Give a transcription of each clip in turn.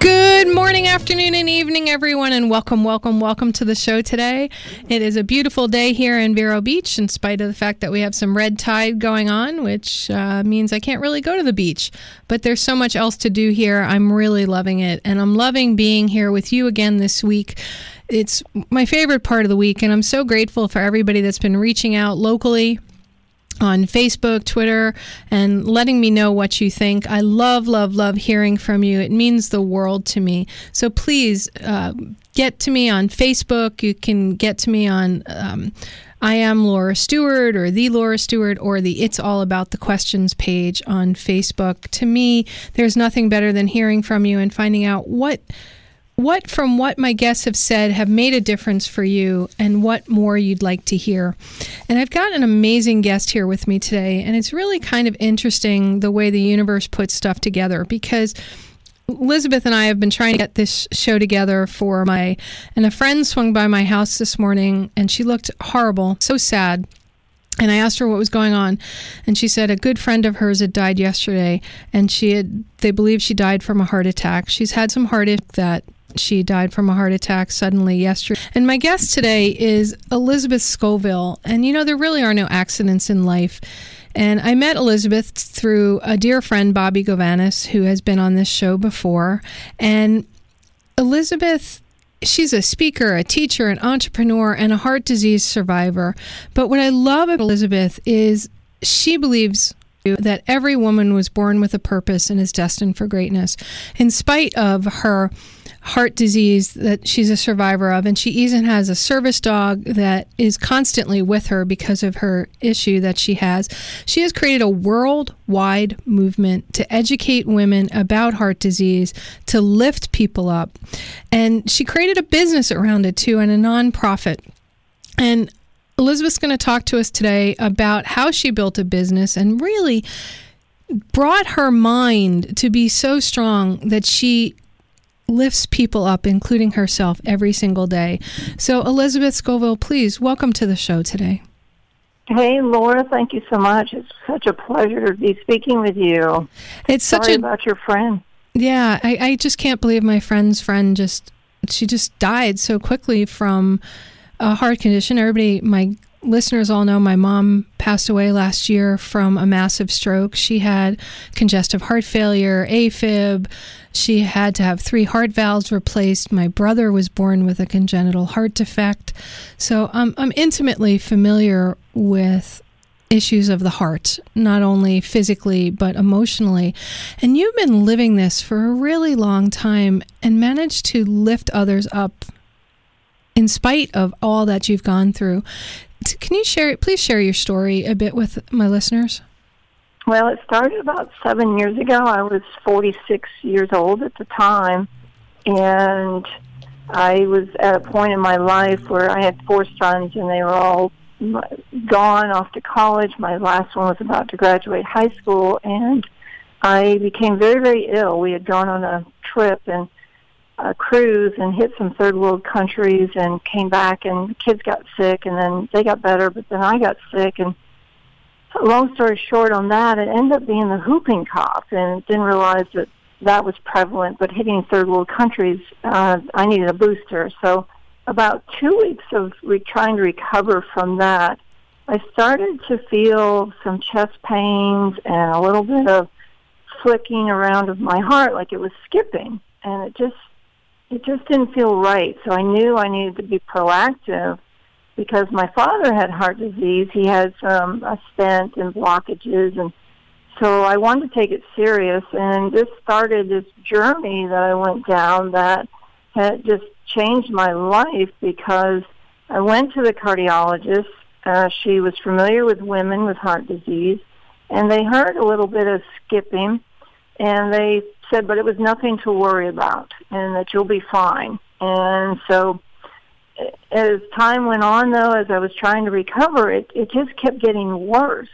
Good morning, afternoon, and evening, everyone, and welcome, welcome, welcome to the show today. It is a beautiful day here in Vero Beach, in spite of the fact that we have some red tide going on, which uh, means I can't really go to the beach. But there's so much else to do here. I'm really loving it, and I'm loving being here with you again this week. It's my favorite part of the week, and I'm so grateful for everybody that's been reaching out locally on Facebook, Twitter, and letting me know what you think. I love, love, love hearing from you. It means the world to me. So please uh, get to me on Facebook. You can get to me on. Um, I am Laura Stewart or the Laura Stewart or the It's All About the Questions page on Facebook. To me, there's nothing better than hearing from you and finding out what what from what my guests have said have made a difference for you and what more you'd like to hear. And I've got an amazing guest here with me today, and it's really kind of interesting the way the universe puts stuff together because Elizabeth and I have been trying to get this show together for my and a friend swung by my house this morning and she looked horrible, so sad. And I asked her what was going on, and she said a good friend of hers had died yesterday, and she had they believe she died from a heart attack. She's had some heartache that she died from a heart attack suddenly yesterday. And my guest today is Elizabeth Scoville. And you know, there really are no accidents in life. And I met Elizabeth through a dear friend, Bobby Govanis, who has been on this show before. And Elizabeth, she's a speaker, a teacher, an entrepreneur, and a heart disease survivor. But what I love about Elizabeth is she believes that every woman was born with a purpose and is destined for greatness, in spite of her heart disease that she's a survivor of. And she even has a service dog that is constantly with her because of her issue that she has. She has created a worldwide movement to educate women about heart disease, to lift people up. And she created a business around it too, and a nonprofit. And Elizabeth's going to talk to us today about how she built a business and really brought her mind to be so strong that she lifts people up, including herself, every single day. So, Elizabeth Scoville, please welcome to the show today. Hey, Laura, thank you so much. It's such a pleasure to be speaking with you. It's Sorry such a about your friend. Yeah, I, I just can't believe my friend's friend just she just died so quickly from a heart condition. Everybody, my listeners all know my mom passed away last year from a massive stroke. She had congestive heart failure, AFib. She had to have three heart valves replaced. My brother was born with a congenital heart defect. So um, I'm intimately familiar with issues of the heart, not only physically, but emotionally. And you've been living this for a really long time and managed to lift others up in spite of all that you've gone through. Can you share, please share your story a bit with my listeners? Well, it started about seven years ago. I was 46 years old at the time, and I was at a point in my life where I had four sons, and they were all gone off to college. My last one was about to graduate high school, and I became very, very ill. We had gone on a trip and a cruise and hit some third world countries and came back and the kids got sick and then they got better but then I got sick. And long story short on that it ended up being the whooping cough and didn't realize that that was prevalent but hitting third world countries uh, I needed a booster. So about two weeks of re- trying to recover from that I started to feel some chest pains and a little bit of flicking around of my heart like it was skipping. And it just it just didn't feel right. So I knew I needed to be proactive because my father had heart disease. He had some a stent and blockages, and so I wanted to take it serious. And this started this journey that I went down that had just changed my life because I went to the cardiologist. Uh, she was familiar with women with heart disease, and they heard a little bit of skipping, and they said, but it was nothing to worry about and that you'll be fine. And so as time went on, though, as I was trying to recover, it, it just kept getting worse.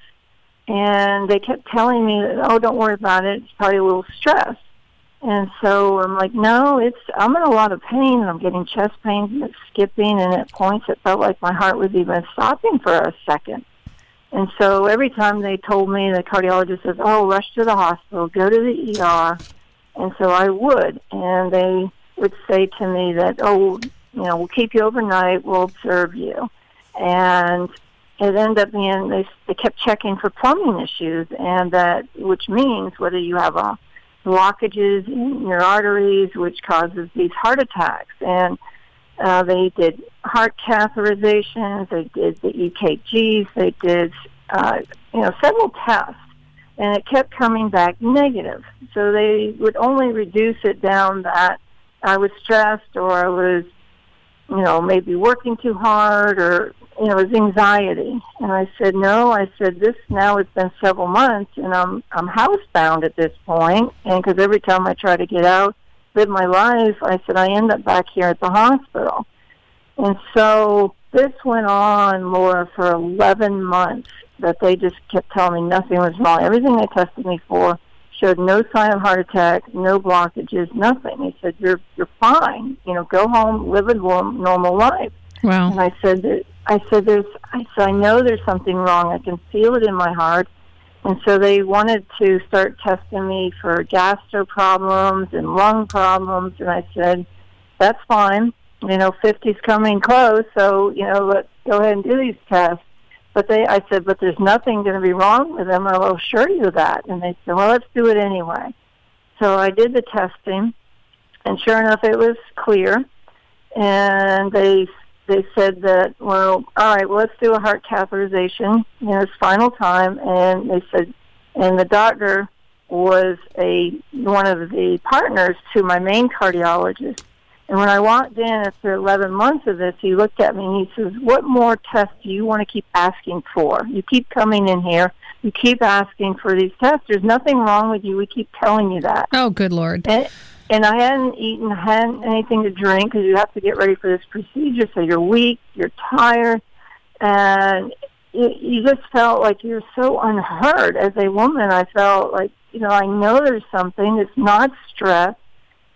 And they kept telling me, oh, don't worry about it. It's probably a little stress. And so I'm like, no, it's I'm in a lot of pain and I'm getting chest pains and it's skipping and at points it felt like my heart was even stopping for a second. And so every time they told me, the cardiologist says, "Oh, rush to the hospital, go to the ER," and so I would, and they would say to me that, "Oh, you know, we'll keep you overnight, we'll observe you," and it ended up being they they kept checking for plumbing issues, and that which means whether you have a blockages in your arteries, which causes these heart attacks, and uh, they did heart catheterizations, they did the EKGs, they did uh, you know several tests, and it kept coming back negative. So they would only reduce it down that I was stressed or I was you know maybe working too hard or you know, it was anxiety. And I said, no, I said, this now has been several months and I'm, I'm housebound at this point. And because every time I try to get out, live my life, I said, I end up back here at the hospital. And so this went on, Laura, for 11 months that they just kept telling me nothing was wrong. Everything they tested me for showed no sign of heart attack, no blockages, nothing. He said, you're, you're fine. You know, go home, live a normal life. Wow. And I said that I said, "There's." I said, "I know there's something wrong. I can feel it in my heart." And so they wanted to start testing me for gastro problems and lung problems, and I said, "That's fine. You know, 50's coming close, so you know, let's go ahead and do these tests." But they, I said, "But there's nothing going to be wrong with them. I will assure you that." And they said, "Well, let's do it anyway." So I did the testing, and sure enough, it was clear. And they they said that, well, all right, well, let's do a heart catheterization You know, it's final time. And they said, and the doctor was a one of the partners to my main cardiologist. And when I walked in after 11 months of this, he looked at me and he says, what more tests do you want to keep asking for? You keep coming in here. You keep asking for these tests. There's nothing wrong with you. We keep telling you that. Oh, good Lord. And, and I hadn't eaten, hadn't anything to drink because you have to get ready for this procedure. So you're weak, you're tired, and you, you just felt like you're so unheard as a woman. I felt like you know I know there's something. It's not stress,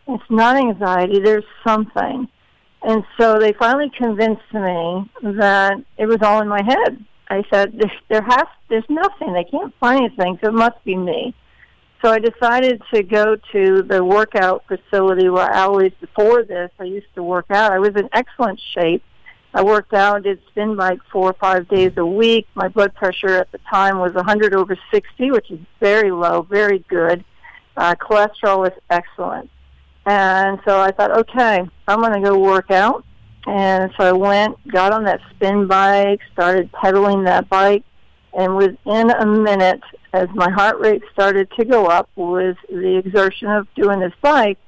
it's not anxiety. There's something, and so they finally convinced me that it was all in my head. I said there, there has there's nothing. They can't find anything, so it must be me. So I decided to go to the workout facility where I always, before this, I used to work out. I was in excellent shape. I worked out, did spin bike four or five days a week. My blood pressure at the time was 100 over 60, which is very low, very good. Uh, cholesterol was excellent. And so I thought, okay, I'm going to go work out. And so I went, got on that spin bike, started pedaling that bike, and within a minute, as my heart rate started to go up with the exertion of doing this bike,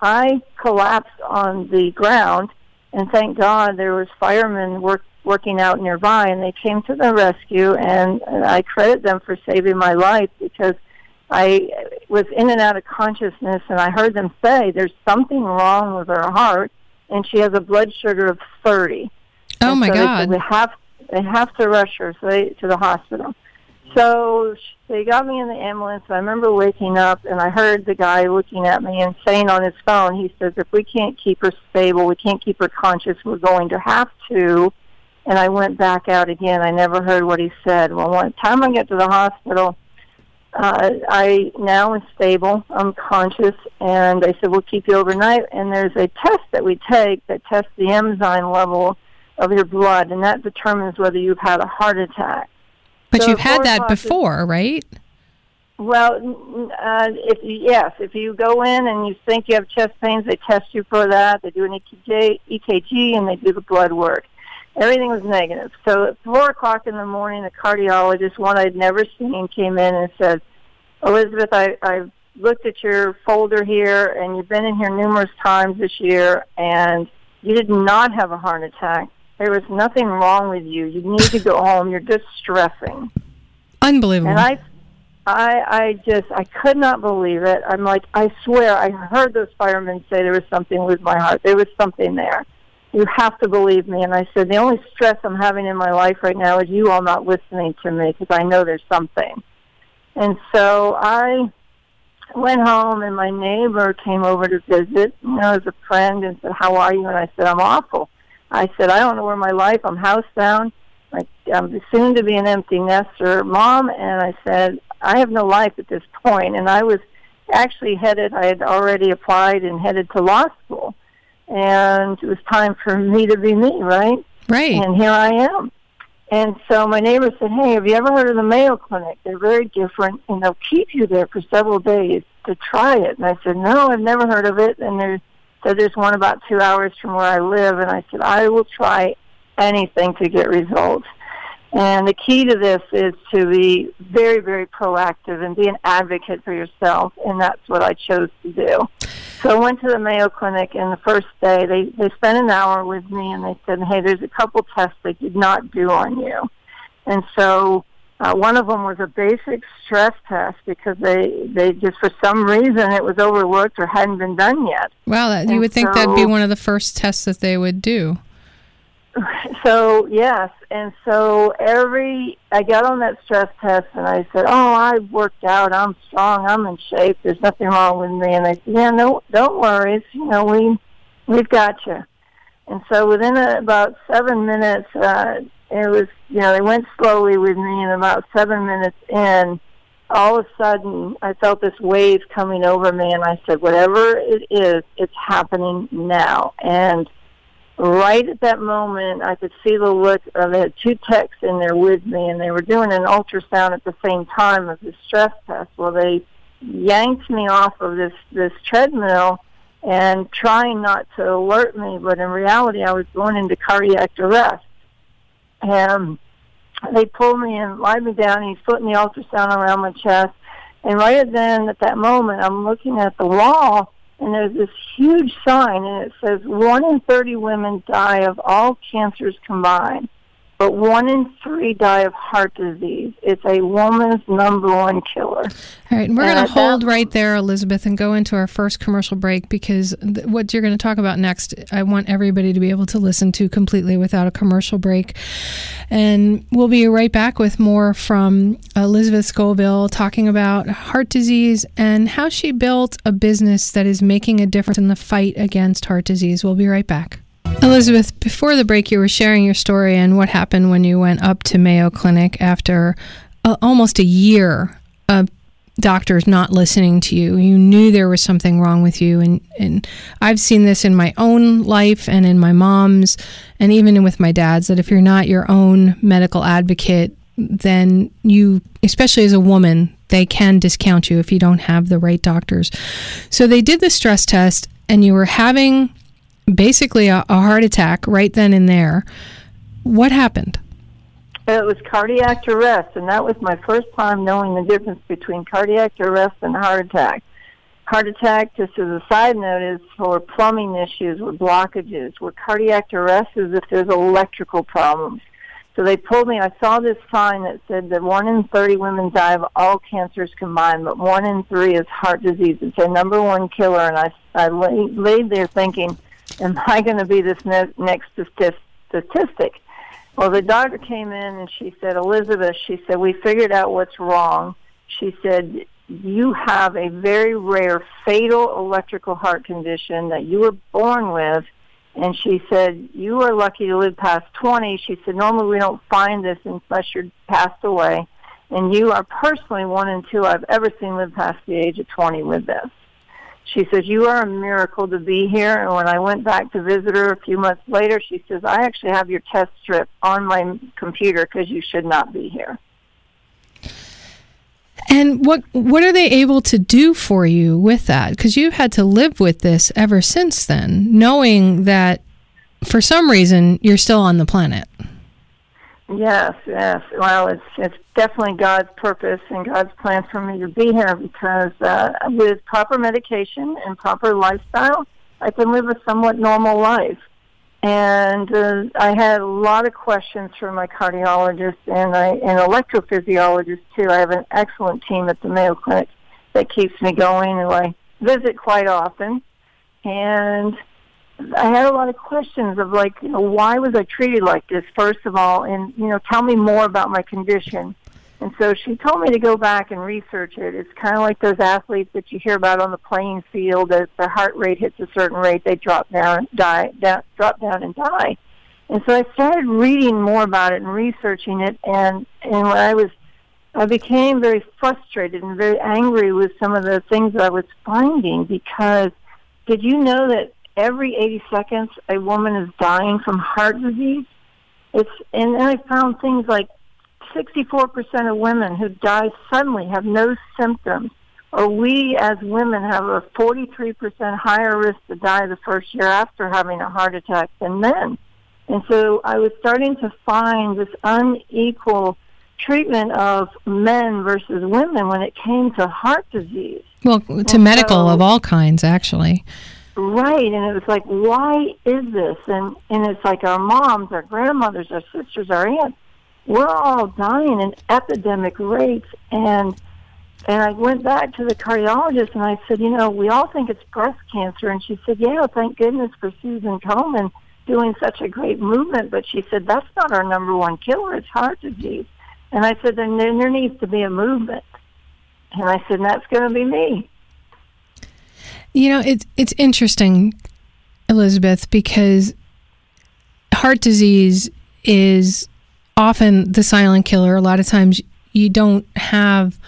I collapsed on the ground. And thank God there was firemen work, working out nearby, and they came to the rescue. And, and I credit them for saving my life because I was in and out of consciousness, and I heard them say, "There's something wrong with her heart, and she has a blood sugar of 30." Oh my so God! They, we have they have to rush her so they, to the hospital. So they got me in the ambulance. I remember waking up and I heard the guy looking at me and saying on his phone, he says, if we can't keep her stable, we can't keep her conscious, we're going to have to. And I went back out again. I never heard what he said. Well, one time I get to the hospital, uh, I now am stable. I'm conscious, and they said we'll keep you overnight. And there's a test that we take that tests the enzyme level of your blood, and that determines whether you've had a heart attack. But so you've had that before, right? Well, uh, if you, yes, if you go in and you think you have chest pains, they test you for that. They do an EKG, EKG and they do the blood work. Everything was negative. So at four o'clock in the morning, the cardiologist, one I'd never seen, came in and said, "Elizabeth, I, I looked at your folder here, and you've been in here numerous times this year, and you did not have a heart attack. There was nothing wrong with you. You need to go home. You're just stressing. Unbelievable. And I, I, I just, I could not believe it. I'm like, I swear, I heard those firemen say there was something with my heart. There was something there. You have to believe me. And I said, the only stress I'm having in my life right now is you all not listening to me because I know there's something. And so I went home, and my neighbor came over to visit, you know, as a friend, and said, "How are you?" And I said, "I'm awful." I said, "I don't know where my life. I'm housebound. Like I'm soon to be an empty nester mom." And I said, "I have no life at this point." And I was actually headed. I had already applied and headed to law school, and it was time for me to be me, right? Right. And here I am. And so my neighbor said, "Hey, have you ever heard of the Mayo Clinic? They're very different, and they'll keep you there for several days to try it." And I said, "No, I've never heard of it." And there's said there's one about two hours from where I live, and I said, "I will try anything to get results." And the key to this is to be very, very proactive and be an advocate for yourself, and that's what I chose to do. So I went to the Mayo Clinic, and the first day they they spent an hour with me, and they said, "Hey, there's a couple tests they did not do on you," and so. Uh, one of them was a basic stress test because they they just for some reason it was overlooked or hadn't been done yet. Wow, that, you would think that'd be one of the first tests that they would do. So yes, and so every I got on that stress test and I said, "Oh, I worked out. I'm strong. I'm in shape. There's nothing wrong with me." And they said, "Yeah, no, don't worry. It's, You know, we we've got you." And so within a, about seven minutes, uh, it was you know they went slowly with me, and about seven minutes in, all of a sudden I felt this wave coming over me, and I said, "Whatever it is, it's happening now." And right at that moment, I could see the look. Uh, they had two techs in there with me, and they were doing an ultrasound at the same time as the stress test. Well, they yanked me off of this this treadmill and trying not to alert me, but in reality, I was going into cardiac arrest. And they pulled me and lied me down. He's putting the ultrasound around my chest. And right then, at that moment, I'm looking at the wall, and there's this huge sign, and it says, one in 30 women die of all cancers combined, but one in three die of heart disease. It's a woman's number one killer. All right, and we're going at to that- hold right there, Elizabeth, and go into our first commercial break because th- what you're going to talk about next, I want everybody to be able to listen to completely without a commercial break. And we'll be right back with more from Elizabeth Scoville talking about heart disease and how she built a business that is making a difference in the fight against heart disease. We'll be right back. Elizabeth, before the break, you were sharing your story and what happened when you went up to Mayo Clinic after uh, almost a year of doctors not listening to you. You knew there was something wrong with you, and and I've seen this in my own life and in my mom's, and even with my dad's. That if you're not your own medical advocate, then you, especially as a woman, they can discount you if you don't have the right doctors. So they did the stress test, and you were having basically a, a heart attack right then and there. What happened? It was cardiac arrest, and that was my first time knowing the difference between cardiac arrest and heart attack. Heart attack, just as a side note, is for plumbing issues or blockages, where cardiac arrest is if there's electrical problems. So they pulled me. I saw this sign that said that one in 30 women die of all cancers combined, but one in three is heart disease. It's a number one killer, and I, I lay, laid there thinking, am I going to be this ne- next statistic? Well, the doctor came in and she said, Elizabeth, she said, we figured out what's wrong. She said, you have a very rare fatal electrical heart condition that you were born with. And she said, you are lucky to live past 20. She said, normally we don't find this unless you're passed away. And you are personally one in two I've ever seen live past the age of 20 with this. She says, You are a miracle to be here. And when I went back to visit her a few months later, she says, I actually have your test strip on my computer because you should not be here. And what what are they able to do for you with that? Because you've had to live with this ever since then, knowing that for some reason you're still on the planet. Yes, yes. Well, it's it's definitely God's purpose and God's plan for me to be here because uh, with proper medication and proper lifestyle, I can live a somewhat normal life. And uh, I had a lot of questions from my cardiologist and I, an electrophysiologist too. I have an excellent team at the Mayo Clinic that keeps me going, and I visit quite often. And I had a lot of questions of like, you know, why was I treated like this? First of all, and you know, tell me more about my condition. And so she told me to go back and research it. It's kind of like those athletes that you hear about on the playing field. As their heart rate hits a certain rate, they drop down, die, down, drop down, and die. And so I started reading more about it and researching it. And and when I was, I became very frustrated and very angry with some of the things that I was finding because did you know that every 80 seconds a woman is dying from heart disease? It's and then I found things like 64% of women who die suddenly have no symptoms, or we as women have a 43% higher risk to die the first year after having a heart attack than men. And so I was starting to find this unequal treatment of men versus women when it came to heart disease. Well, to and medical so, of all kinds, actually. Right, and it was like, why is this? And and it's like our moms, our grandmothers, our sisters, our aunts we're all dying in epidemic rates and and I went back to the cardiologist and I said, you know, we all think it's breast cancer and she said, Yeah, thank goodness for Susan Komen doing such a great movement but she said, That's not our number one killer, it's heart disease. And I said, Then there needs to be a movement. And I said, That's gonna be me. You know, it's it's interesting, Elizabeth, because heart disease is often the silent killer. A lot of times you don't have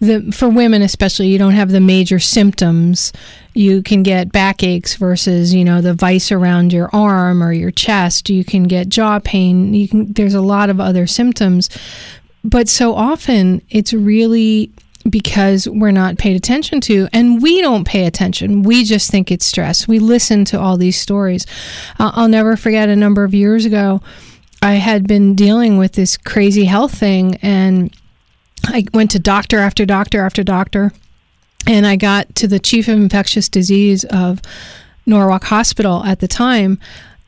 the for women especially you don't have the major symptoms. You can get backaches versus you know the vice around your arm or your chest. You can get jaw pain. You can there's a lot of other symptoms. But so often it's really because we're not paid attention to and we don't pay attention. We just think it's stress. We listen to all these stories. Uh, i'll never forget a number of years ago I had been dealing with this crazy health thing and I went to doctor after doctor after doctor and I got to the chief of infectious disease of Norwalk Hospital at the time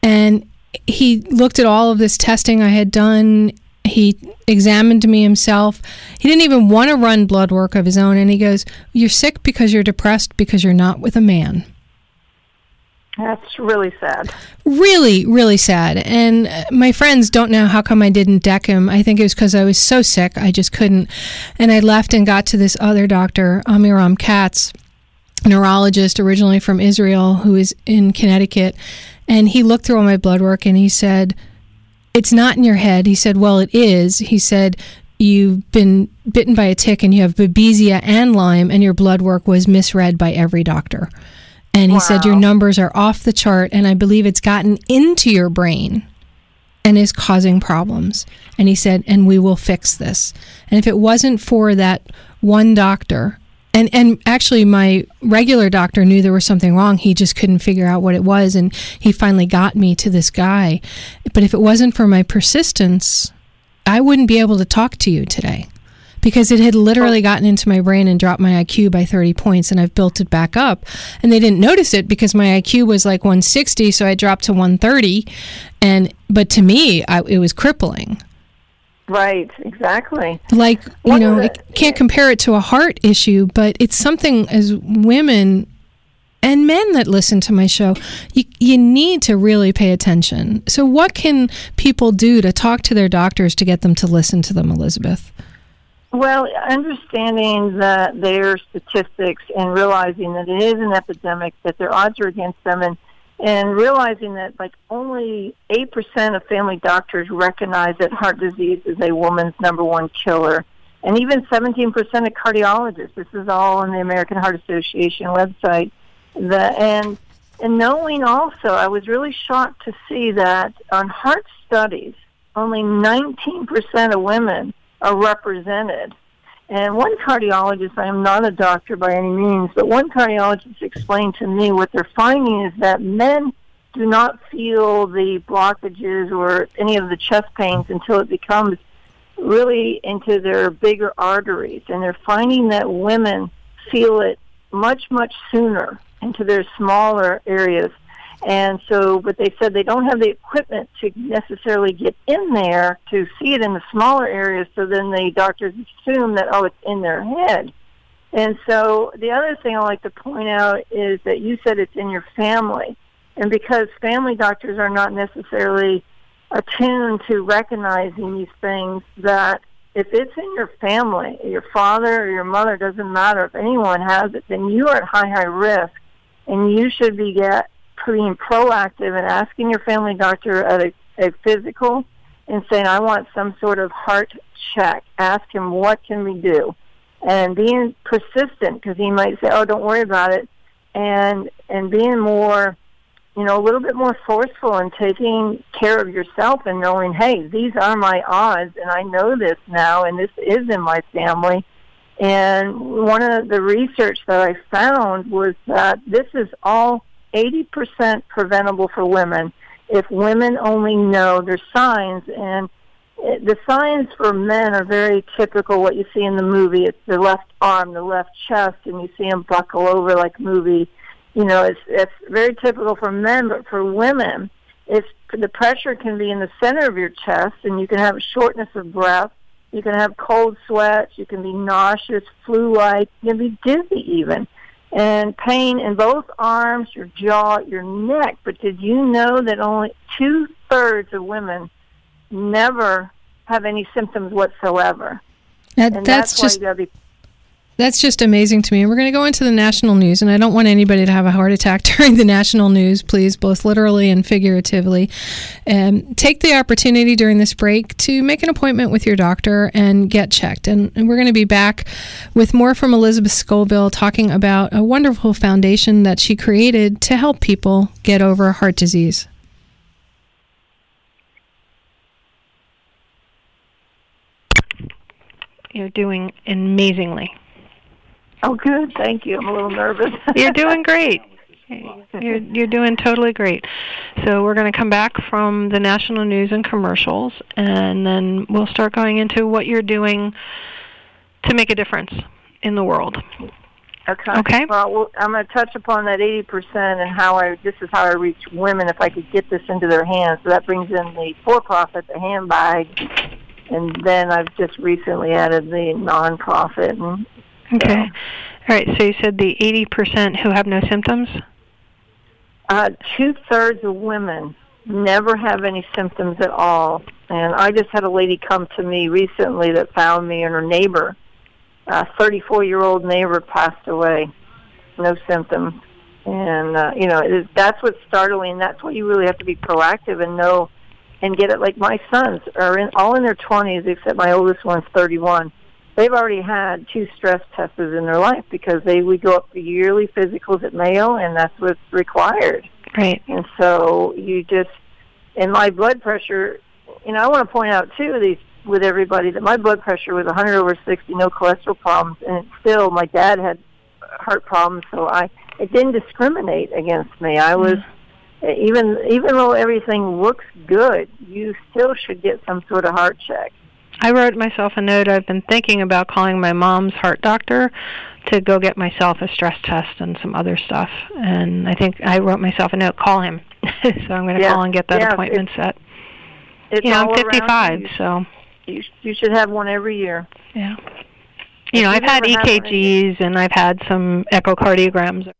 and he looked at all of this testing I had done he examined me himself he didn't even want to run blood work of his own and he goes you're sick because you're depressed because you're not with a man that's really sad. Really, really sad. And uh, my friends don't know how come I didn't deck him. I think it was because I was so sick, I just couldn't. And I left and got to this other doctor, Amiram Katz, neurologist originally from Israel, who is in Connecticut. And he looked through all my blood work and he said, It's not in your head. He said, Well, it is. He said, You've been bitten by a tick and you have babesia and Lyme, and your blood work was misread by every doctor. And he wow. said, Your numbers are off the chart, and I believe it's gotten into your brain and is causing problems. And he said, And we will fix this. And if it wasn't for that one doctor, and, and actually, my regular doctor knew there was something wrong. He just couldn't figure out what it was. And he finally got me to this guy. But if it wasn't for my persistence, I wouldn't be able to talk to you today because it had literally oh. gotten into my brain and dropped my IQ by 30 points and I've built it back up. And they didn't notice it because my IQ was like 160, so I dropped to 130 and but to me, I, it was crippling. Right, exactly. Like, you know, I can't compare it to a heart issue, but it's something as women and men that listen to my show, you, you need to really pay attention. So, what can people do to talk to their doctors to get them to listen to them, Elizabeth? Well, understanding that their statistics and realizing that it is an epidemic, that their odds are against them, and and realizing that like only eight percent of family doctors recognize that heart disease is a woman's number one killer, and even seventeen percent of cardiologists. This is all on the American Heart Association website. The and and knowing also, I was really shocked to see that on heart studies, only nineteen percent of women are represented. And one cardiologist, I am not a doctor by any means, but one cardiologist explained to me what they're finding is that men do not feel the blockages or any of the chest pains until it becomes really into their bigger arteries. And they're finding that women feel it much, much sooner into their smaller areas. And so, but they said they don't have the equipment to necessarily get in there to see it in the smaller areas. So then the doctors assume that, oh, it's in their head. And so the other thing I like to point out is that you said it's in your family. And because family doctors are not necessarily attuned to recognizing these things, that if it's in your family, your father or your mother, doesn't matter. If anyone has it, then you are at high, high risk. And you should be get, being proactive and asking your family doctor at a, a physical and saying, I want some sort of heart check. Ask him, what can we do? And being persistent, because he might say, oh, don't worry about it. And, and being more you know, a little bit more forceful in taking care of yourself and knowing, hey, these are my odds, and I know this now, and this is in my family. And one of the research that I found was that this is all 80% preventable for women if women only know their signs. And the signs for men are very typical what you see in the movie. It's the left arm, the left chest, and you see them buckle over like movie you know, it's it's very typical for men, but for women, it's the pressure can be in the center of your chest, and you can have shortness of breath. You can have cold sweats. You can be nauseous, flu-like. You can be dizzy even, and pain in both arms, your jaw, your neck. But did you know that only two thirds of women never have any symptoms whatsoever? That, and that's, that's just be that's just amazing to me. We're going to go into the national news, and I don't want anybody to have a heart attack during the national news, please, both literally and figuratively. Um, take the opportunity during this break to make an appointment with your doctor and get checked. And, and we're going to be back with more from Elizabeth Scoville talking about a wonderful foundation that she created to help people get over heart disease. You're doing amazingly. Oh, good. Thank you. I'm a little nervous. you're doing great. You're you're doing totally great. So we're going to come back from the national news and commercials, and then we'll start going into what you're doing to make a difference in the world. Okay. Okay. Well, I'm going to touch upon that 80% and how I. This is how I reach women if I could get this into their hands. So that brings in the for-profit, the handbag, and then I've just recently added the non-profit and Okay. All right. So you said the 80% who have no symptoms? Uh, Two thirds of women never have any symptoms at all. And I just had a lady come to me recently that found me and her neighbor, a 34 year old neighbor, passed away. No symptoms. And, uh, you know, it, that's what's startling. That's why you really have to be proactive and know and get it. Like my sons are in, all in their 20s, except my oldest one's 31 they've already had two stress tests in their life because they we go up for yearly physicals at Mayo, and that's what's required. Right. And so you just, and my blood pressure, you know, I want to point out too these with everybody that my blood pressure was 100 over 60, no cholesterol problems, and still my dad had heart problems, so I it didn't discriminate against me. I was. Mm. Even even though everything looks good, you still should get some sort of heart check. I wrote myself a note. I've been thinking about calling my mom's heart doctor to go get myself a stress test and some other stuff. And I think I wrote myself a note. Call him. so I'm going to yeah. call and get that yeah, appointment it's, set. It's you know, I'm 55, you. so you you should have one every year. Yeah. You know, I've had EKGs and I've had some echocardiograms.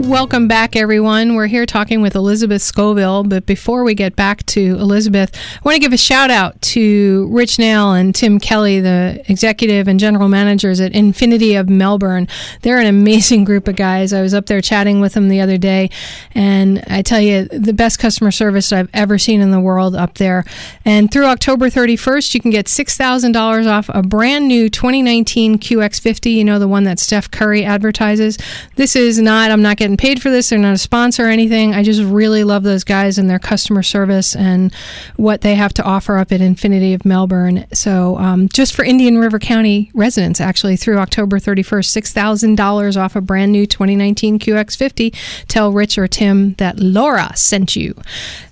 Welcome back, everyone. We're here talking with Elizabeth Scoville. But before we get back to Elizabeth, I want to give a shout out to Rich Nail and Tim Kelly, the executive and general managers at Infiniti of Melbourne. They're an amazing group of guys. I was up there chatting with them the other day, and I tell you, the best customer service I've ever seen in the world up there. And through October 31st, you can get $6,000 off a brand new 2019 QX50, you know, the one that Steph Curry advertises. This is not, I'm not getting paid for this. They're not a sponsor or anything. I just really love those guys and their customer service and what they have to offer up at Infiniti of Melbourne. So, um, just for Indian River County residents, actually, through October 31st, $6,000 off a brand new 2019 QX50. Tell Rich or Tim that Laura sent you.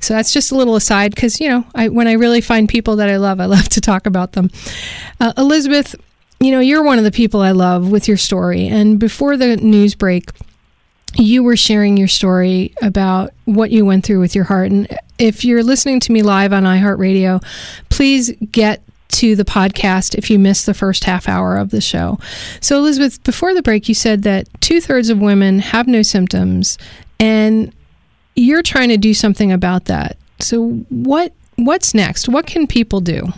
So, that's just a little aside because, you know, I, when I really find people that I love, I love to talk about them. Uh, Elizabeth, you know, you're one of the people I love with your story. And before the news break, you were sharing your story about what you went through with your heart. And if you're listening to me live on iHeartRadio, please get to the podcast if you missed the first half hour of the show. So, Elizabeth, before the break, you said that two thirds of women have no symptoms, and you're trying to do something about that. So, what what's next? What can people do?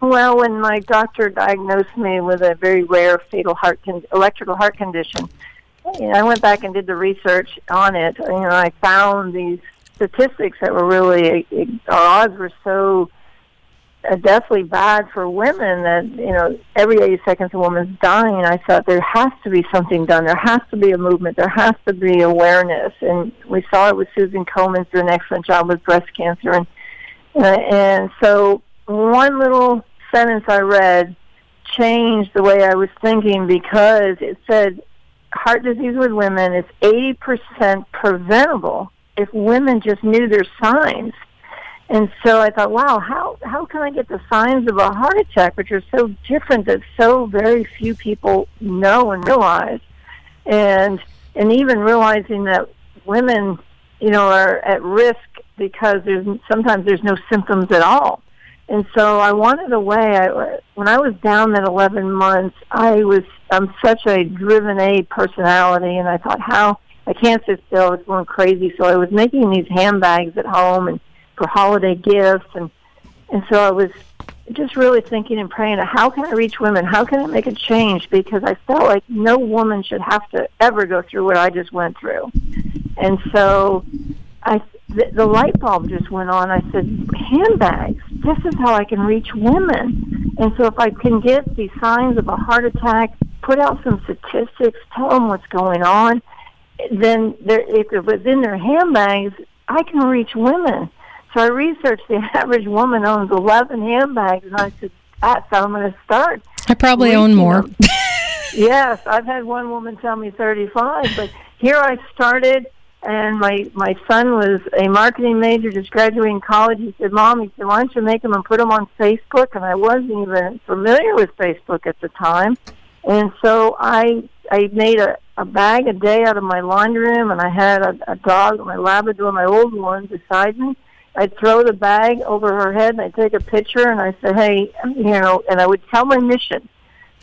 Well, when my doctor diagnosed me with a very rare fatal heart con- electrical heart condition, I went back and did the research on it. You know, I found these statistics that were really our odds were so uh, deathly bad for women that you know every 80 seconds a woman's dying. I thought there has to be something done. There has to be a movement. There has to be awareness. And we saw it with Susan Komen doing an excellent job with breast cancer. And uh, and so one little sentence I read changed the way I was thinking because it said heart disease with women is 80% preventable if women just knew their signs. And so I thought, wow, how how can I get the signs of a heart attack, which are so different that so very few people know and realize, and and even realizing that women, you know, are at risk because there's sometimes there's no symptoms at all. And so I wanted a way. I, when I was down that 11 months, I was I'm such a driven A personality, and I thought, how I can't sit still. I was going crazy. So I was making these handbags at home and for holiday gifts, and and so I was just really thinking and praying, how can I reach women? How can I make a change? Because I felt like no woman should have to ever go through what I just went through. And so I the, the light bulb just went on. I said, handbags. This is how I can reach women. And so if I can get these signs of a heart attack, put out some statistics, tell them what's going on, then if it was in their handbags, I can reach women. So I researched the average woman owns 11 handbags, and I said, that's how I'm going to start. I probably own more. yes, I've had one woman tell me 35, but here I started and my my son was a marketing major, just graduating college. He said, "Mom," he said, "why don't you make them and put them on Facebook?" And I wasn't even familiar with Facebook at the time, and so I I made a a bag a day out of my laundry room, and I had a, a dog, my Labrador, my old one, beside me. I'd throw the bag over her head, and I'd take a picture, and I said, "Hey, you know," and I would tell my mission.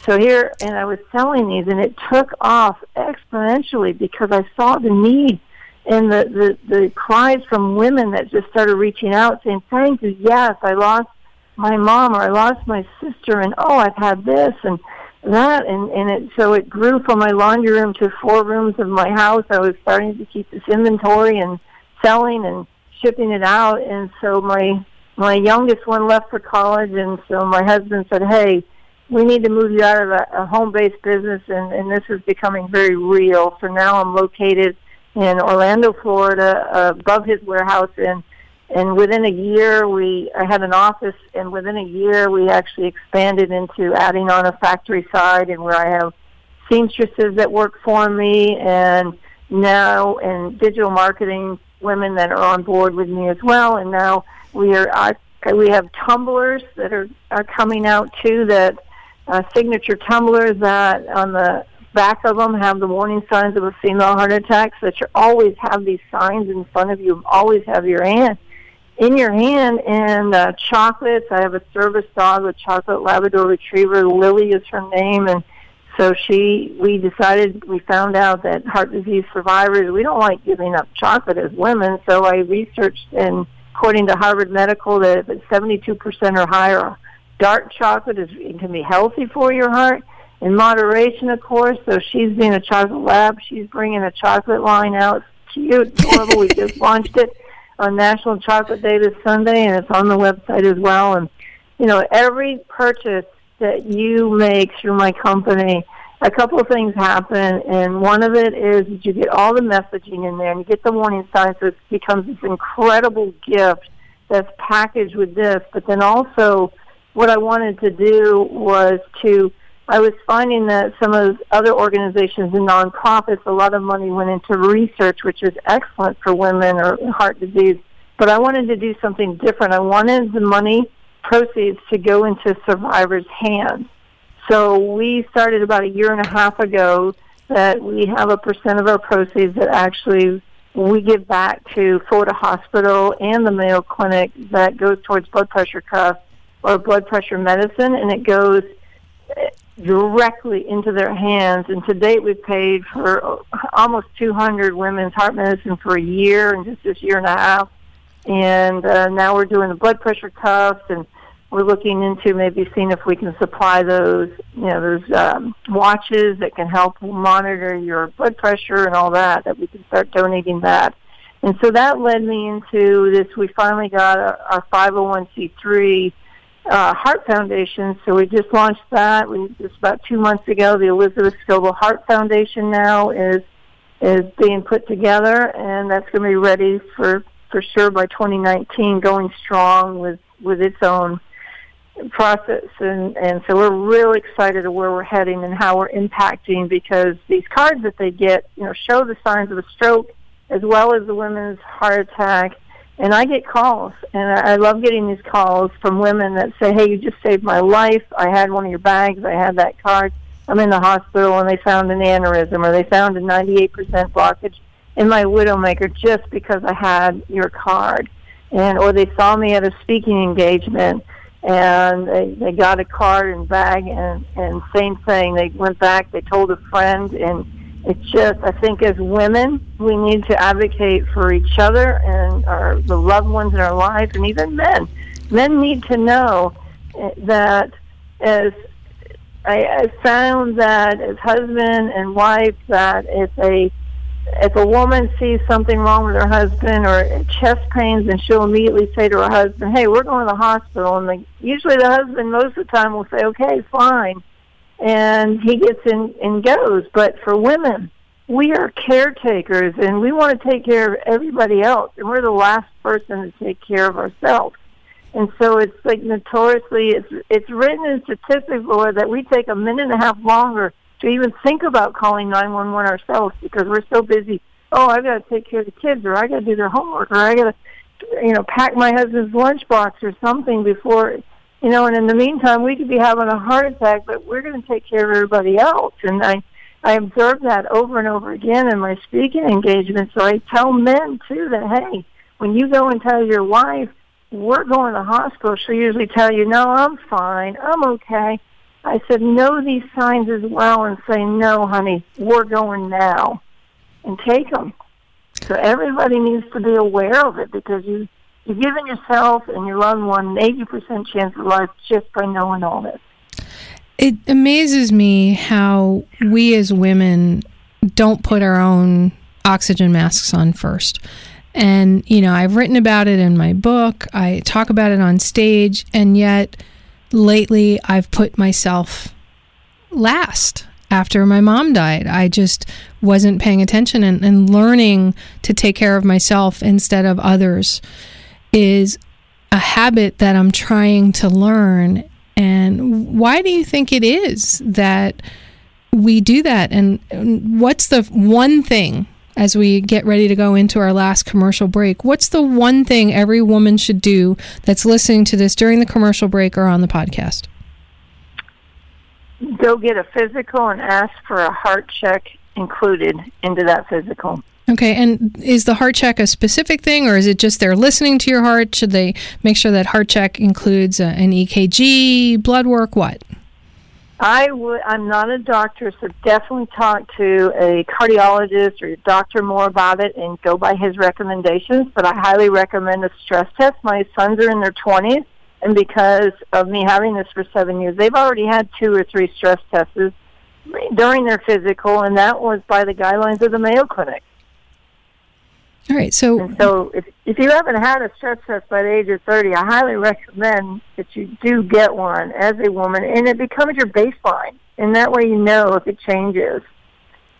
So here, and I was selling these, and it took off exponentially because I saw the need and the, the, the cries from women that just started reaching out saying, thank you, yes, I lost my mom or I lost my sister and oh, I've had this and that and, and it, so it grew from my laundry room to four rooms of my house. I was starting to keep this inventory and selling and shipping it out. And so my, my youngest one left for college and so my husband said, hey, we need to move you out of a, a home-based business and, and this is becoming very real. So now I'm located in Orlando, Florida, above his warehouse, and and within a year we I had an office, and within a year we actually expanded into adding on a factory side, and where I have seamstresses that work for me, and now and digital marketing women that are on board with me as well, and now we are I, we have tumblers that are are coming out too that uh, signature tumblers that on the back of them have the warning signs of a female heart attack, so that you always have these signs in front of you. Always have your hand in your hand. And uh, chocolates. I have a service dog, a chocolate Labrador Retriever. Lily is her name, and so she. We decided. We found out that heart disease survivors. We don't like giving up chocolate as women. So I researched, and according to Harvard Medical, that if it's 72% or higher, dark chocolate is it can be healthy for your heart in moderation, of course. So she's being a chocolate lab. She's bringing a chocolate line out. Cute, adorable. we just launched it on National Chocolate Day this Sunday, and it's on the website as well. And you know, every purchase that you make through my company, a couple of things happen, and one of it is that you get all the messaging in there, and you get the warning signs, so it becomes this incredible gift that's packaged with this. But then also, what I wanted to do was to I was finding that some of other organizations and nonprofits, a lot of money went into research, which is excellent for women or heart disease. But I wanted to do something different. I wanted the money proceeds to go into survivors' hands. So we started about a year and a half ago that we have a percent of our proceeds that actually we give back to Florida Hospital and the Mayo Clinic that goes towards blood pressure cuff or blood pressure medicine, and it goes directly into their hands. And to date, we've paid for almost 200 women's heart medicine for a year and just this year and a half. And uh, now we're doing the blood pressure cuffs, and we're looking into maybe seeing if we can supply those, you know, those um, watches that can help monitor your blood pressure and all that. That we can start donating that. And so that led me into this. We finally got our, our 501c3 uh, Heart Foundation. So we just launched that. We just about two months ago. The Elizabeth Scoville Heart Foundation now is is being put together, and that's going to be ready for for sure by 2019, going strong with with its own process and and so we're really excited of where we're heading and how we're impacting because these cards that they get you know show the signs of a stroke as well as the women's heart attack and I get calls, and I love getting these calls from women that say, "Hey, you just saved my life. I had one of your bags. I had that card. I'm in the hospital, and they found an aneurysm, or they found a 98% blockage in my widowmaker just because I had your card." And or they saw me at a speaking engagement, and they they got a card and bag, and and same thing. They went back. They told a friend, and it's just I think as women we need to advocate for each other and our the loved ones in our lives, and even men. Men need to know eh, that as I, I found that as husband and wife that if a if a woman sees something wrong with her husband or chest pains, then she'll immediately say to her husband, "Hey, we're going to the hospital." And the, usually the husband most of the time will say, "Okay, fine." And he gets in and goes. But for women, we are caretakers and we want to take care of everybody else, and we're the last person to take care of ourselves. And so it's like notoriously, it's it's written in statistics, Laura, that we take a minute and a half longer to even think about calling 911 ourselves because we're so busy. Oh, I've got to take care of the kids, or I got to do their homework, or I got to, you know, pack my husband's lunchbox or something before you know, and in the meantime, we could be having a heart attack, but we're going to take care of everybody else. And I, I observe that over and over again in my speaking engagements. So I tell men too that hey, when you go and tell your wife we're going to the hospital, she'll usually tell you, no, I'm fine, I'm okay. I said, know these signs as well and say, no, honey, we're going now, and take them. So everybody needs to be aware of it because you you're giving yourself and your loved one an 80% chance of life just by knowing all this. It amazes me how we as women don't put our own oxygen masks on first. And, you know, I've written about it in my book, I talk about it on stage, and yet lately I've put myself last after my mom died. I just wasn't paying attention and, and learning to take care of myself instead of others is a habit that I'm trying to learn. And why do you think it is that we do that? And what's the one thing as we get ready to go into our last commercial break? What's the one thing every woman should do that's listening to this during the commercial break or on the podcast? Go get a physical and ask for a heart check included into that physical. Okay, and is the heart check a specific thing, or is it just they're listening to your heart? Should they make sure that heart check includes uh, an EKG, blood work, what? I would. I'm not a doctor, so definitely talk to a cardiologist or your doctor more about it, and go by his recommendations. But I highly recommend a stress test. My sons are in their 20s, and because of me having this for seven years, they've already had two or three stress tests during their physical, and that was by the guidelines of the Mayo Clinic. All right. So, and so if if you haven't had a stress test by the age of thirty, I highly recommend that you do get one as a woman, and it becomes your baseline, and that way you know if it changes,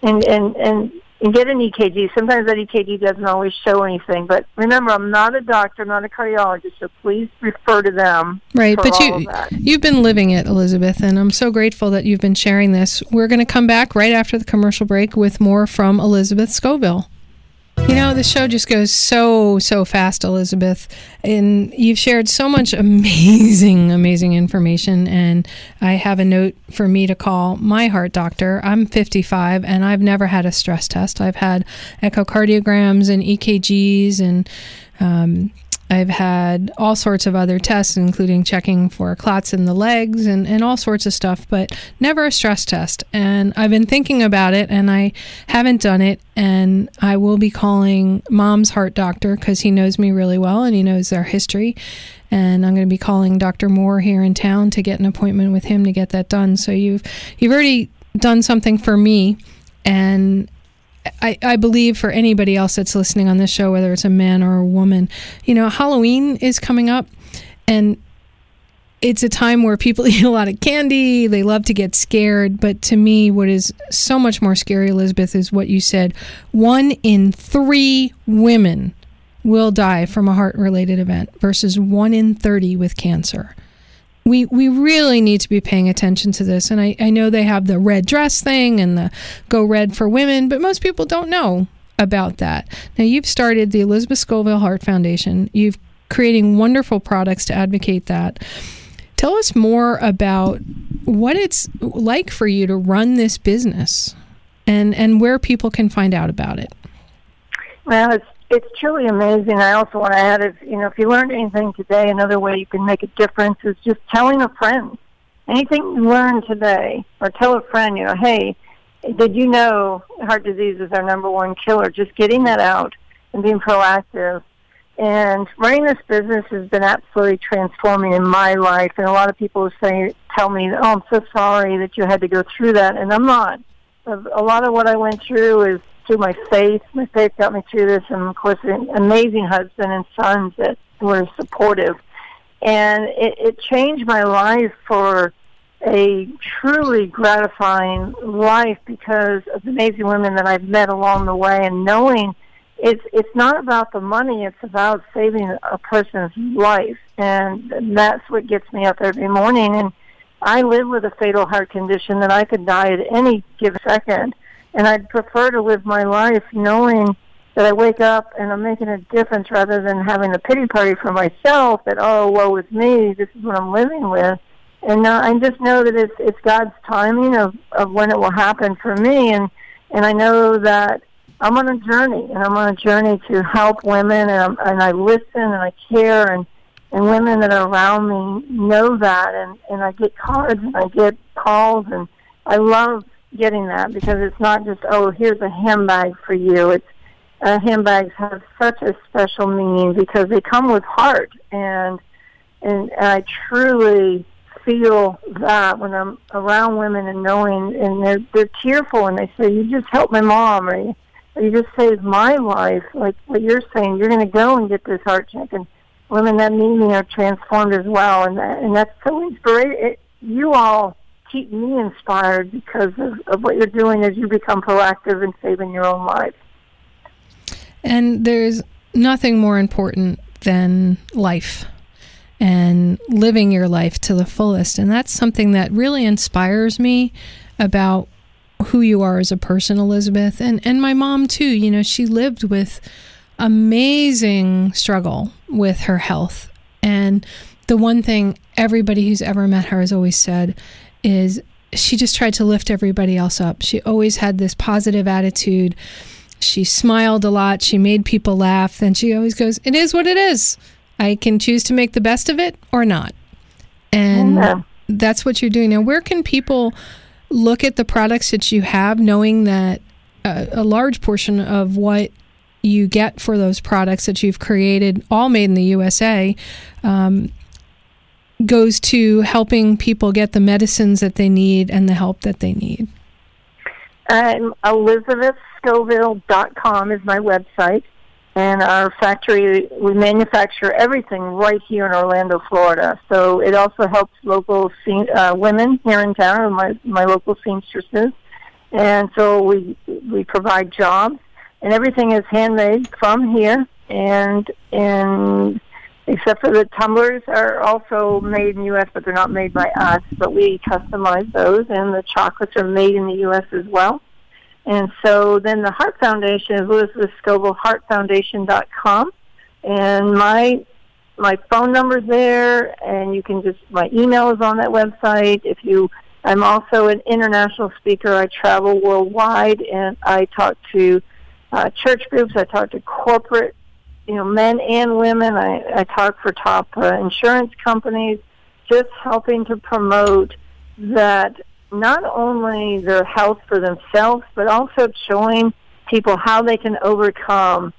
and and and. And get an EKG. Sometimes that EKG doesn't always show anything, but remember, I'm not a doctor, I'm not a cardiologist, so please refer to them. Right, but you you've been living it, Elizabeth, and I'm so grateful that you've been sharing this. We're going to come back right after the commercial break with more from Elizabeth Scoville. You know, the show just goes so, so fast, Elizabeth. And you've shared so much amazing, amazing information. And I have a note for me to call my heart doctor. I'm 55 and I've never had a stress test. I've had echocardiograms and EKGs and um, I've had all sorts of other tests, including checking for clots in the legs and, and all sorts of stuff, but never a stress test. And I've been thinking about it and I haven't done it. And I will be calling mom's heart doctor because he knows me really well and he knows our history. And I'm going to be calling Dr. Moore here in town to get an appointment with him to get that done. So you've you've already done something for me and I, I believe for anybody else that's listening on this show, whether it's a man or a woman, you know, Halloween is coming up and it's a time where people eat a lot of candy. They love to get scared. But to me, what is so much more scary, Elizabeth, is what you said. One in three women will die from a heart related event versus one in 30 with cancer we we really need to be paying attention to this. And I, I know they have the red dress thing and the go red for women, but most people don't know about that. Now you've started the Elizabeth Scoville Heart Foundation. You've creating wonderful products to advocate that. Tell us more about what it's like for you to run this business and and where people can find out about it. Well, it's it's truly amazing. I also want to add, if you know, if you learned anything today, another way you can make a difference is just telling a friend. Anything you learned today, or tell a friend, you know, hey, did you know heart disease is our number one killer? Just getting that out and being proactive. And running this business has been absolutely transforming in my life. And a lot of people say, tell me, oh, I'm so sorry that you had to go through that. And I'm not. A lot of what I went through is through my faith. My faith got me through this, and of course, an amazing husband and sons that were supportive. And it, it changed my life for a truly gratifying life because of the amazing women that I've met along the way, and knowing it's it's not about the money; it's about saving a person's life, and that's what gets me up every morning. And I live with a fatal heart condition that I could die at any given second and I'd prefer to live my life knowing that I wake up and I'm making a difference rather than having a pity party for myself that, oh, woe is me, this is what I'm living with. And uh, I just know that it's it's God's timing of, of when it will happen for me, and and I know that I'm on a journey, and I'm on a journey to help women, and I'm, and I listen and I care, and and women that are around me know that, and and I get cards and I get calls, and I love getting that because it's not just oh here's a handbag for you. It's uh, handbags have such a special meaning because they come with heart. And and, I truly feel that when I'm around women and knowing and they're they're tearful and they say you just helped my mom or you, or you just saved my life. Like what you're saying you're going to go and get this heart check. And women that meet me are transformed as well. And that, and that's so inspiring you all keep me inspired because of, of what you're doing as you become proactive in saving your own life. And there's nothing more important than life and living your life to the fullest. And that's something that really inspires me about who you are as a person, Elizabeth. And, and my mom, too. You know, she lived with amazing struggle with her health. And the one thing everybody who's ever met her has always said is she just tried to lift everybody else up. She always had this positive attitude. She smiled a lot. She made people laugh. And she always goes, It is what it is. I can choose to make the best of it or not. And yeah. that's what you're doing. Now, where can people look at the products that you have, knowing that a, a large portion of what you get for those products that you've created, all made in the USA, um, goes to helping people get the medicines that they need and the help that they need? Um, ElizabethScoville.com is my website. And our factory, we manufacture everything right here in Orlando, Florida. So it also helps local se- uh, women here in town, my, my local seamstresses. And so we, we provide jobs, and everything is handmade from here. And, and except for the tumblers are also made in the U.S., but they're not made by us. But we customize those, and the chocolates are made in the U.S. as well. And so then the Heart Foundation is Elizabeth Scoville HeartFoundation.com, and my my phone number's there, and you can just my email is on that website. If you, I'm also an international speaker. I travel worldwide, and I talk to uh, church groups. I talk to corporate you know, men and women. I, I talk for top uh, insurance companies, just helping to promote that not only their health for themselves, but also showing people how they can overcome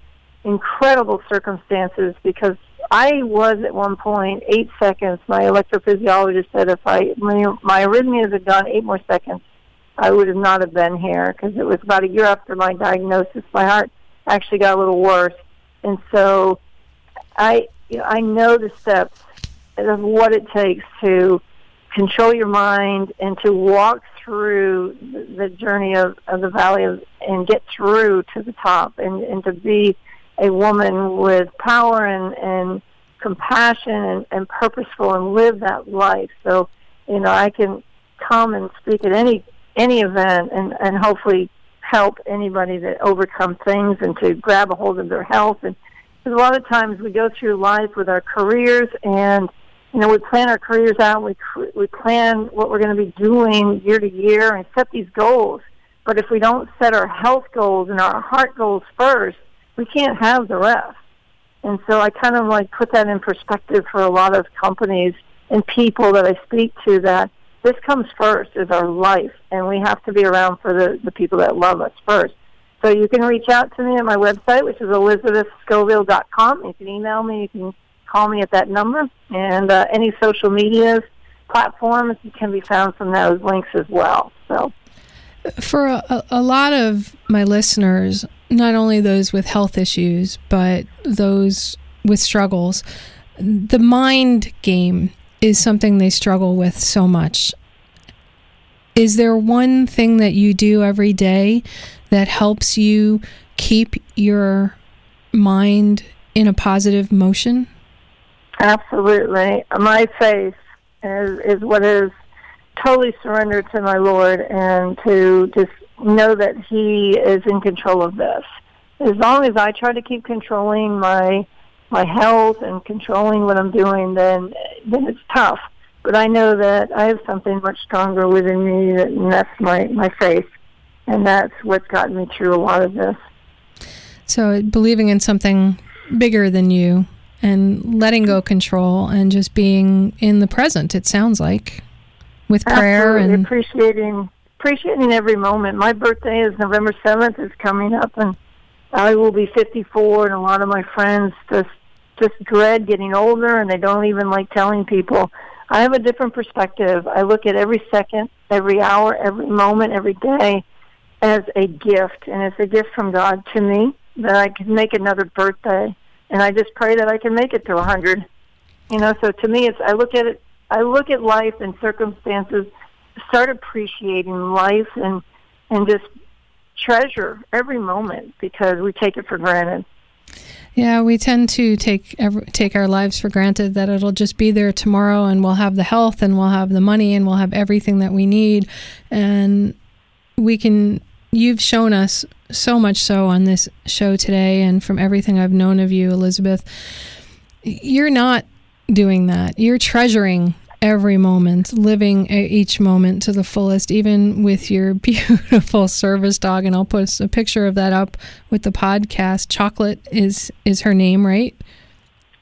incredible circumstances because I was at one point eight seconds. My electrophysiologist said if I my, my arrhythmias had gone eight more seconds, I would have not have been here because it was about a year after my diagnosis. My heart actually got a little worse, and so I you know, I know the steps of what it takes to control your mind and to walk through the journey of, of the valley of, and get through to the top and, and to be a woman with power and, and compassion and, and purposeful and live that life. So, you know, I can come and speak at any any event and, and hopefully help anybody to overcome things and to grab a hold of their health. And because a lot of times we go through life with our careers and you know we plan our careers out. We we plan what we're going to be doing year to year and set these goals. But if we don't set our health goals and our heart goals first, we can't have the rest. And so I kind of like put that in perspective for a lot of companies and people that I speak to that this comes first is our life and we have to be around for the, the people that love us first. So you can reach out to me at my website, which is elizabethscoville.com. You can email me, you can call me at that number, and uh, any social media platforms can be found from those links as well. So for a, a, lot of my listeners, not only those with health issues, but those with struggles, the mind game is something they struggle with so much. Is there one thing that you do every day that helps you keep your mind in a positive motion? Absolutely. My faith is, is what is totally surrendered to my Lord and to just know that He is in control of this. As long as I try to keep controlling my my health and controlling what I'm doing, then then it's tough. But I know that I have something much stronger within me, and that's my my faith, and that's what's gotten me through a lot of this. So believing in something bigger than you and letting go control and just being in the present. It sounds like with prayer Absolutely. and appreciating appreciating every moment. My birthday is November seventh. is coming up, and I will be fifty four. And a lot of my friends just just dread getting older, and they don't even like telling people. I have a different perspective. I look at every second, every hour, every moment, every day as a gift, and it's a gift from God to me that I can make another birthday, and I just pray that I can make it to hundred. You know, so to me, it's I look at it I look at life and circumstances, start appreciating life and and just treasure every moment because we take it for granted. Yeah, we tend to take every, take our lives for granted that it'll just be there tomorrow and we'll have the health and we'll have the money and we'll have everything that we need and we can you've shown us so much so on this show today and from everything I've known of you Elizabeth you're not doing that. You're treasuring every moment, living each moment to the fullest, even with your beautiful service dog. And I'll put a picture of that up with the podcast. Chocolate is is her name, right?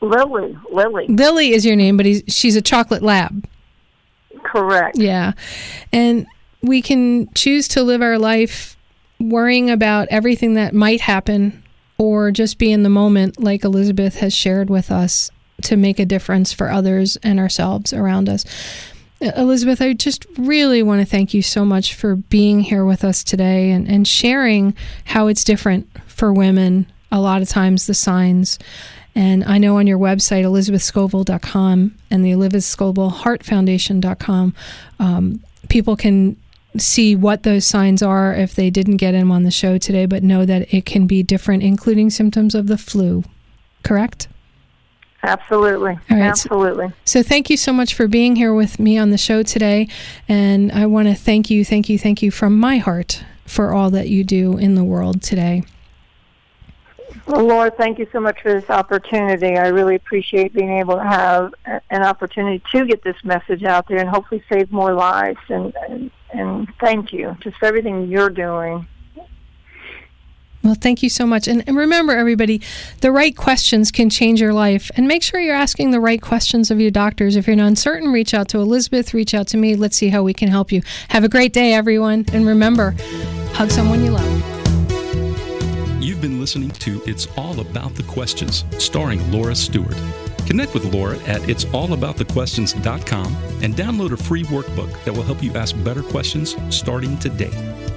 Lily. Lily. Lily is your name, but she's a chocolate lab. Correct. Yeah, and we can choose to live our life worrying about everything that might happen or just be in the moment like Elizabeth has shared with us to make a difference for others and ourselves around us. Elizabeth, I just really want to thank you so much for being here with us today and, and sharing how it's different for women, a lot of times, the signs. And I know on your website, elizabethscoville.com and the Elizabeth Scoville Heart Foundation.com, um, people can see what those signs are if they didn't get them on the show today, but know that it can be different, including symptoms of the flu. Correct? Absolutely. Absolutely. So, so, thank you so much for being here with me on the show today. And I want to thank you, thank you, thank you from my heart for all that you do in the world today. Well, Laura, thank you so much for this opportunity. I really appreciate being able to have an opportunity to get this message out there and hopefully save more lives. And, and, and thank you just for everything you're doing. Well, thank you so much. And, and, remember, everybody, the right questions can change your life. And make sure you're asking the right questions of your doctors. If you're not uncertain, reach out to Elizabeth, reach out to me. Let's see how we can help you. Have a great day, everyone. And remember, hug someone you love. You've been listening to It's All About the Questions, starring Laura Stewart. Connect with Laura at it'sallaboutthequestions.com and download a free workbook that will help you ask better questions starting today.